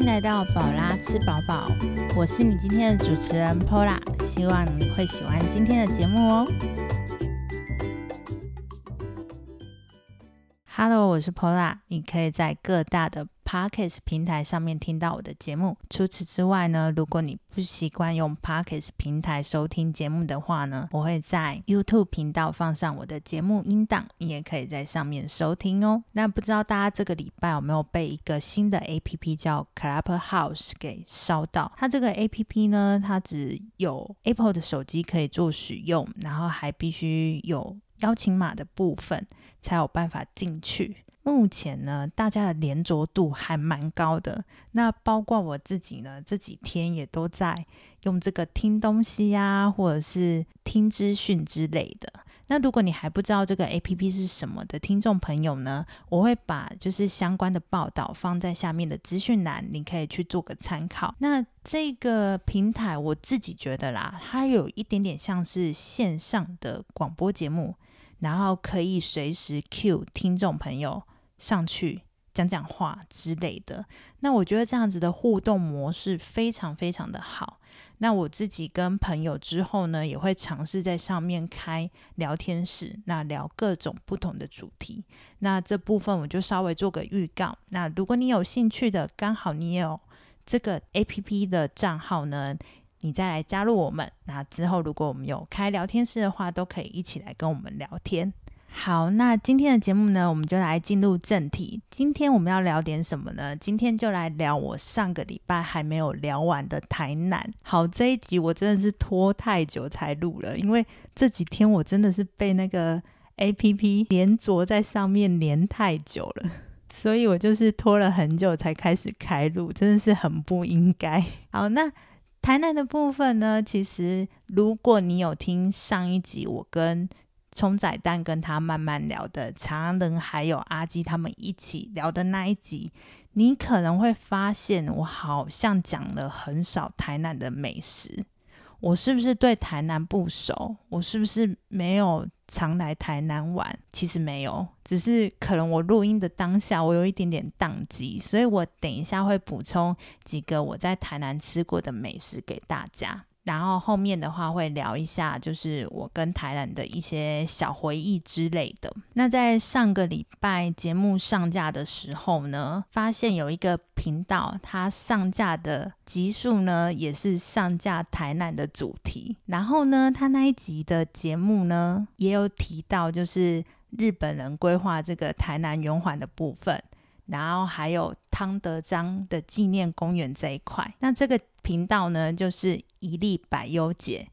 迎来到宝拉吃饱饱，我是你今天的主持人 Pola，希望你会喜欢今天的节目哦。Hello，我是 Pola，你可以在各大的 Podcast 平台上面听到我的节目。除此之外呢，如果你不习惯用 Podcast 平台收听节目的话呢，我会在 YouTube 频道放上我的节目音档，你也可以在上面收听哦。那不知道大家这个礼拜有没有被一个新的 APP 叫 Clubhouse 给烧到？它这个 APP 呢，它只有 Apple 的手机可以做使用，然后还必须有。邀请码的部分才有办法进去。目前呢，大家的连着度还蛮高的。那包括我自己呢，这几天也都在用这个听东西呀，或者是听资讯之类的。那如果你还不知道这个 A P P 是什么的听众朋友呢，我会把就是相关的报道放在下面的资讯栏，你可以去做个参考。那这个平台我自己觉得啦，它有一点点像是线上的广播节目。然后可以随时 cue 听众朋友上去讲讲话之类的，那我觉得这样子的互动模式非常非常的好。那我自己跟朋友之后呢，也会尝试在上面开聊天室，那聊各种不同的主题。那这部分我就稍微做个预告。那如果你有兴趣的，刚好你有这个 A P P 的账号呢。你再来加入我们，那之后如果我们有开聊天室的话，都可以一起来跟我们聊天。好，那今天的节目呢，我们就来进入正题。今天我们要聊点什么呢？今天就来聊我上个礼拜还没有聊完的台南。好，这一集我真的是拖太久才录了，因为这几天我真的是被那个 A P P 连着在上面连太久了，所以我就是拖了很久才开始开录，真的是很不应该。好，那。台南的部分呢，其实如果你有听上一集我跟冲仔蛋跟他慢慢聊的常人还有阿基他们一起聊的那一集，你可能会发现我好像讲了很少台南的美食。我是不是对台南不熟？我是不是没有常来台南玩？其实没有，只是可能我录音的当下我有一点点宕机，所以我等一下会补充几个我在台南吃过的美食给大家。然后后面的话会聊一下，就是我跟台南的一些小回忆之类的。那在上个礼拜节目上架的时候呢，发现有一个频道，它上架的集数呢，也是上架台南的主题。然后呢，他那一集的节目呢，也有提到，就是日本人规划这个台南圆环的部分。然后还有汤德章的纪念公园这一块，那这个频道呢，就是一粒百优姐。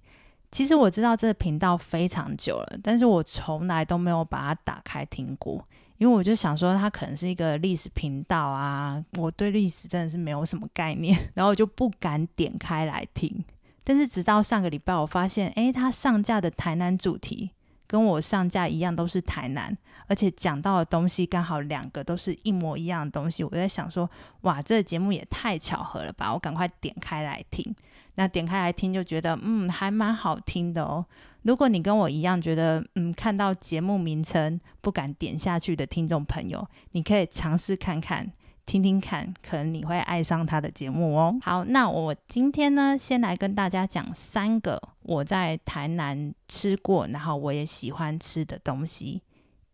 其实我知道这个频道非常久了，但是我从来都没有把它打开听过，因为我就想说它可能是一个历史频道啊，我对历史真的是没有什么概念，然后我就不敢点开来听。但是直到上个礼拜，我发现，哎，它上架的台南主题跟我上架一样，都是台南。而且讲到的东西刚好两个都是一模一样的东西，我在想说，哇，这个节目也太巧合了吧！我赶快点开来听，那点开来听就觉得，嗯，还蛮好听的哦。如果你跟我一样觉得，嗯，看到节目名称不敢点下去的听众朋友，你可以尝试看看，听听看，可能你会爱上他的节目哦。好，那我今天呢，先来跟大家讲三个我在台南吃过，然后我也喜欢吃的东西。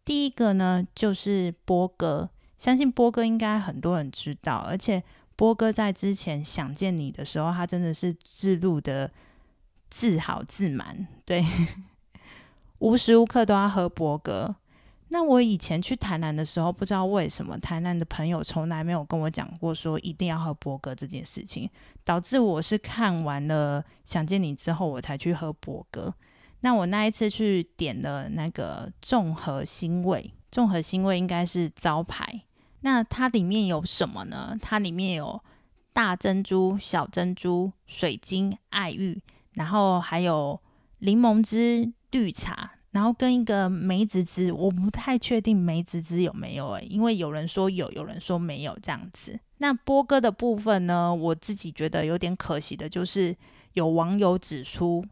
第一个呢，就是波哥，相信波哥应该很多人知道，而且波哥在之前想见你的时候，他真的是自录的自豪自满，对，无时无刻都要喝波哥。那我以前去台南的时候，不知道为什么台南的朋友从来没有跟我讲过说一定要喝波哥这件事情，导致我是看完了想见你之后，我才去喝波哥。那我那一次去点了那个综合新味，综合新味应该是招牌。那它里面有什么呢？它里面有大珍珠、小珍珠、水晶、爱玉，然后还有柠檬汁、绿茶，然后跟一个梅子汁。我不太确定梅子汁有没有诶，因为有人说有，有人说没有这样子。那波哥的部分呢，我自己觉得有点可惜的，就是有网友指出。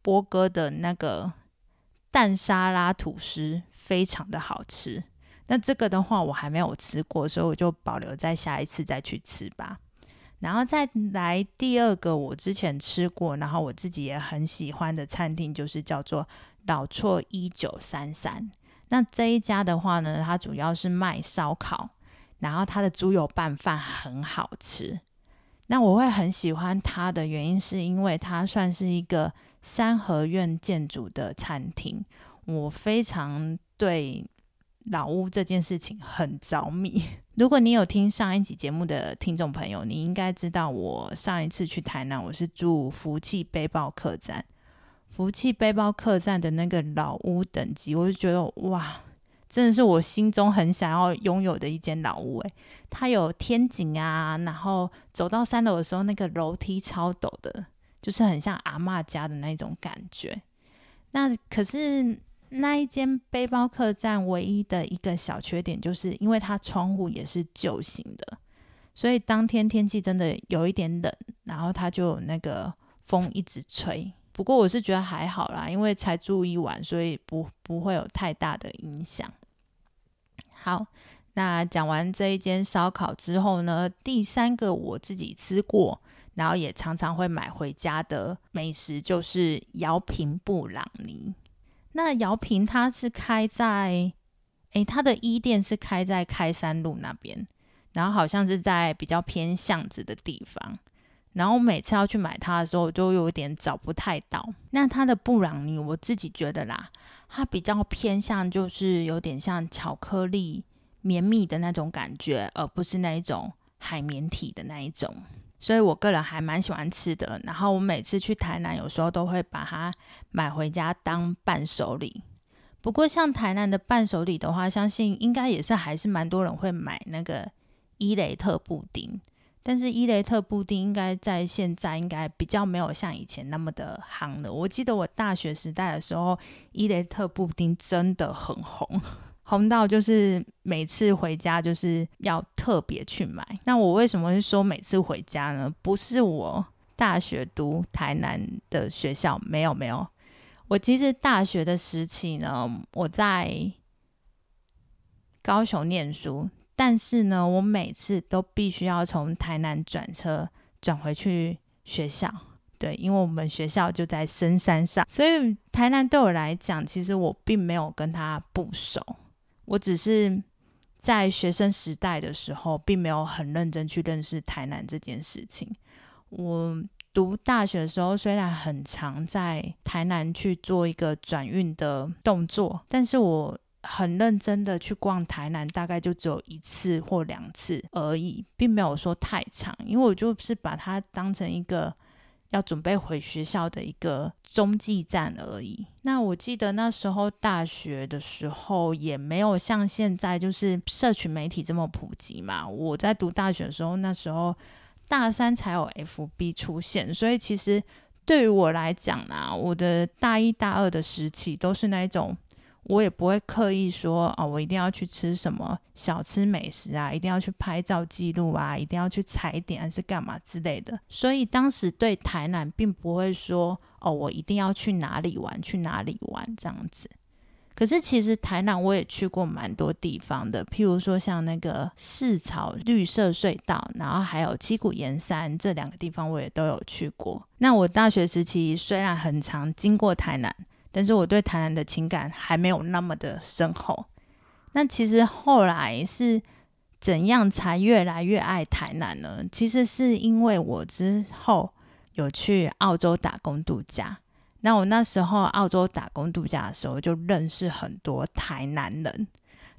波哥的那个蛋沙拉吐司非常的好吃，那这个的话我还没有吃过，所以我就保留在下一次再去吃吧。然后再来第二个，我之前吃过，然后我自己也很喜欢的餐厅，就是叫做老厝一九三三。那这一家的话呢，它主要是卖烧烤，然后它的猪油拌饭很好吃。那我会很喜欢它的原因，是因为它算是一个三合院建筑的餐厅。我非常对老屋这件事情很着迷。如果你有听上一集节目的听众朋友，你应该知道我上一次去台南，我是住福气背包客栈。福气背包客栈的那个老屋等级，我就觉得哇，真的是我心中很想要拥有的一间老屋。诶，它有天井啊，然后走到三楼的时候，那个楼梯超陡的，就是很像阿嬷家的那种感觉。那可是。那一间背包客栈唯一的一个小缺点，就是因为它窗户也是旧型的，所以当天天气真的有一点冷，然后它就那个风一直吹。不过我是觉得还好啦，因为才住一晚，所以不不会有太大的影响。好，那讲完这一间烧烤之后呢，第三个我自己吃过，然后也常常会买回家的美食，就是姚平布朗尼。那姚平他是开在，诶，他的一店是开在开山路那边，然后好像是在比较偏巷子的地方，然后每次要去买它的时候，我都有点找不太到。那它的布朗尼，我自己觉得啦，它比较偏向就是有点像巧克力绵密的那种感觉，而不是那一种海绵体的那一种。所以我个人还蛮喜欢吃的，然后我每次去台南，有时候都会把它买回家当伴手礼。不过像台南的伴手礼的话，相信应该也是还是蛮多人会买那个伊雷特布丁。但是伊雷特布丁应该在现在应该比较没有像以前那么的夯了。我记得我大学时代的时候，伊雷特布丁真的很红。红到就是每次回家就是要特别去买。那我为什么会说每次回家呢？不是我大学读台南的学校，没有没有。我其实大学的时期呢，我在高雄念书，但是呢，我每次都必须要从台南转车转回去学校。对，因为我们学校就在深山上，所以台南对我来讲，其实我并没有跟他不熟。我只是在学生时代的时候，并没有很认真去认识台南这件事情。我读大学的时候，虽然很常在台南去做一个转运的动作，但是我很认真的去逛台南，大概就只有一次或两次而已，并没有说太长，因为我就是把它当成一个。要准备回学校的一个中继站而已。那我记得那时候大学的时候也没有像现在就是社群媒体这么普及嘛。我在读大学的时候，那时候大三才有 FB 出现，所以其实对于我来讲呢，我的大一大二的时期都是那一种。我也不会刻意说哦，我一定要去吃什么小吃美食啊，一定要去拍照记录啊，一定要去踩点还是干嘛之类的。所以当时对台南并不会说哦，我一定要去哪里玩，去哪里玩这样子。可是其实台南我也去过蛮多地方的，譬如说像那个市草绿色隧道，然后还有七股岩山这两个地方我也都有去过。那我大学时期虽然很长经过台南。但是我对台南的情感还没有那么的深厚。那其实后来是怎样才越来越爱台南呢？其实是因为我之后有去澳洲打工度假。那我那时候澳洲打工度假的时候，就认识很多台南人。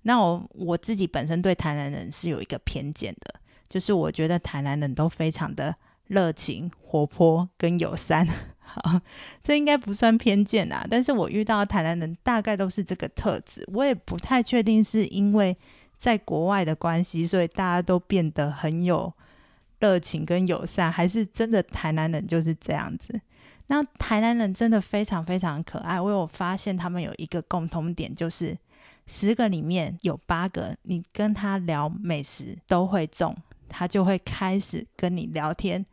那我我自己本身对台南人是有一个偏见的，就是我觉得台南人都非常的热情、活泼跟友善。好，这应该不算偏见啦。但是我遇到台南人大概都是这个特质，我也不太确定是因为在国外的关系，所以大家都变得很有热情跟友善，还是真的台南人就是这样子。那台南人真的非常非常可爱。我有发现他们有一个共同点，就是十个里面有八个，你跟他聊美食都会中，他就会开始跟你聊天。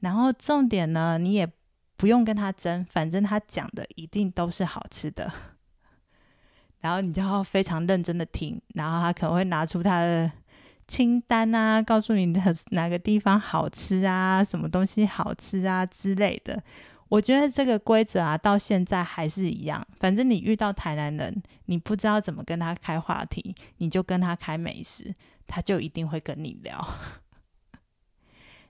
然后重点呢，你也。不用跟他争，反正他讲的一定都是好吃的。然后你就要非常认真的听，然后他可能会拿出他的清单啊，告诉你的哪个地方好吃啊，什么东西好吃啊之类的。我觉得这个规则啊，到现在还是一样。反正你遇到台南人，你不知道怎么跟他开话题，你就跟他开美食，他就一定会跟你聊。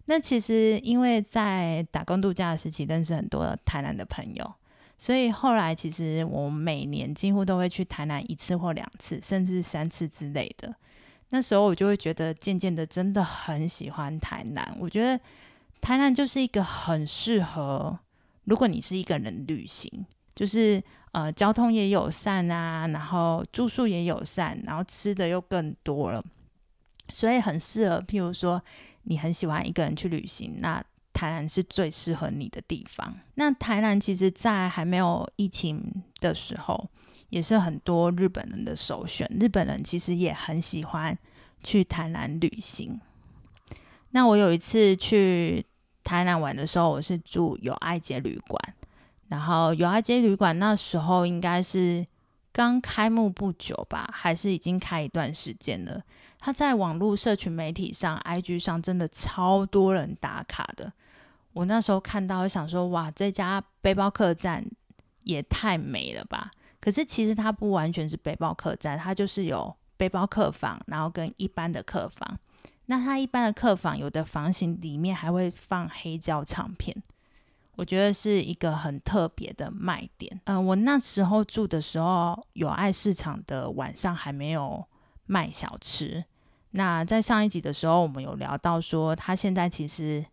那其实因为在打工度假的时期，认识很多台南的朋友，所以后来其实我每年几乎都会去台南一次或两次，甚至三次之类的。那时候我就会觉得，渐渐的真的很喜欢台南。我觉得台南就是一个很适合。如果你是一个人旅行，就是呃交通也友善啊，然后住宿也友善，然后吃的又更多了，所以很适合。譬如说，你很喜欢一个人去旅行，那台南是最适合你的地方。那台南其实，在还没有疫情的时候，也是很多日本人的首选。日本人其实也很喜欢去台南旅行。那我有一次去。台南玩的时候，我是住友爱街旅馆，然后友爱街旅馆那时候应该是刚开幕不久吧，还是已经开一段时间了。他在网络社群媒体上，IG 上真的超多人打卡的。我那时候看到，想说哇，这家背包客栈也太美了吧！可是其实它不完全是背包客栈，它就是有背包客房，然后跟一般的客房。那它一般的客房，有的房型里面还会放黑胶唱片，我觉得是一个很特别的卖点。嗯，我那时候住的时候，友爱市场的晚上还没有卖小吃。那在上一集的时候，我们有聊到说，它现在其实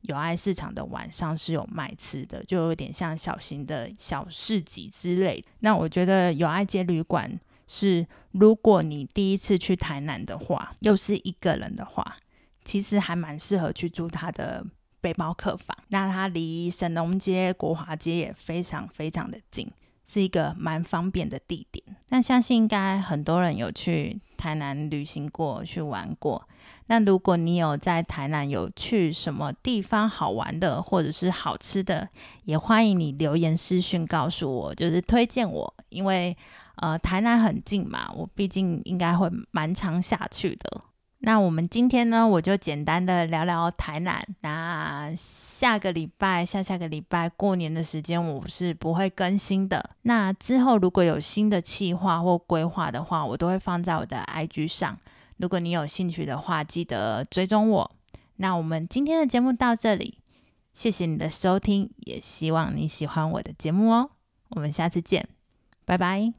友爱市场的晚上是有卖吃的，就有点像小型的小市集之类。那我觉得友爱街旅馆。是，如果你第一次去台南的话，又是一个人的话，其实还蛮适合去住他的背包客房。那它离神农街、国华街也非常非常的近，是一个蛮方便的地点。那相信应该很多人有去台南旅行过去玩过。那如果你有在台南有去什么地方好玩的，或者是好吃的，也欢迎你留言私讯告诉我，就是推荐我，因为。呃，台南很近嘛，我毕竟应该会蛮常下去的。那我们今天呢，我就简单的聊聊台南。那下个礼拜、下下个礼拜过年的时间，我是不会更新的。那之后如果有新的计划或规划的话，我都会放在我的 IG 上。如果你有兴趣的话，记得追踪我。那我们今天的节目到这里，谢谢你的收听，也希望你喜欢我的节目哦。我们下次见，拜拜。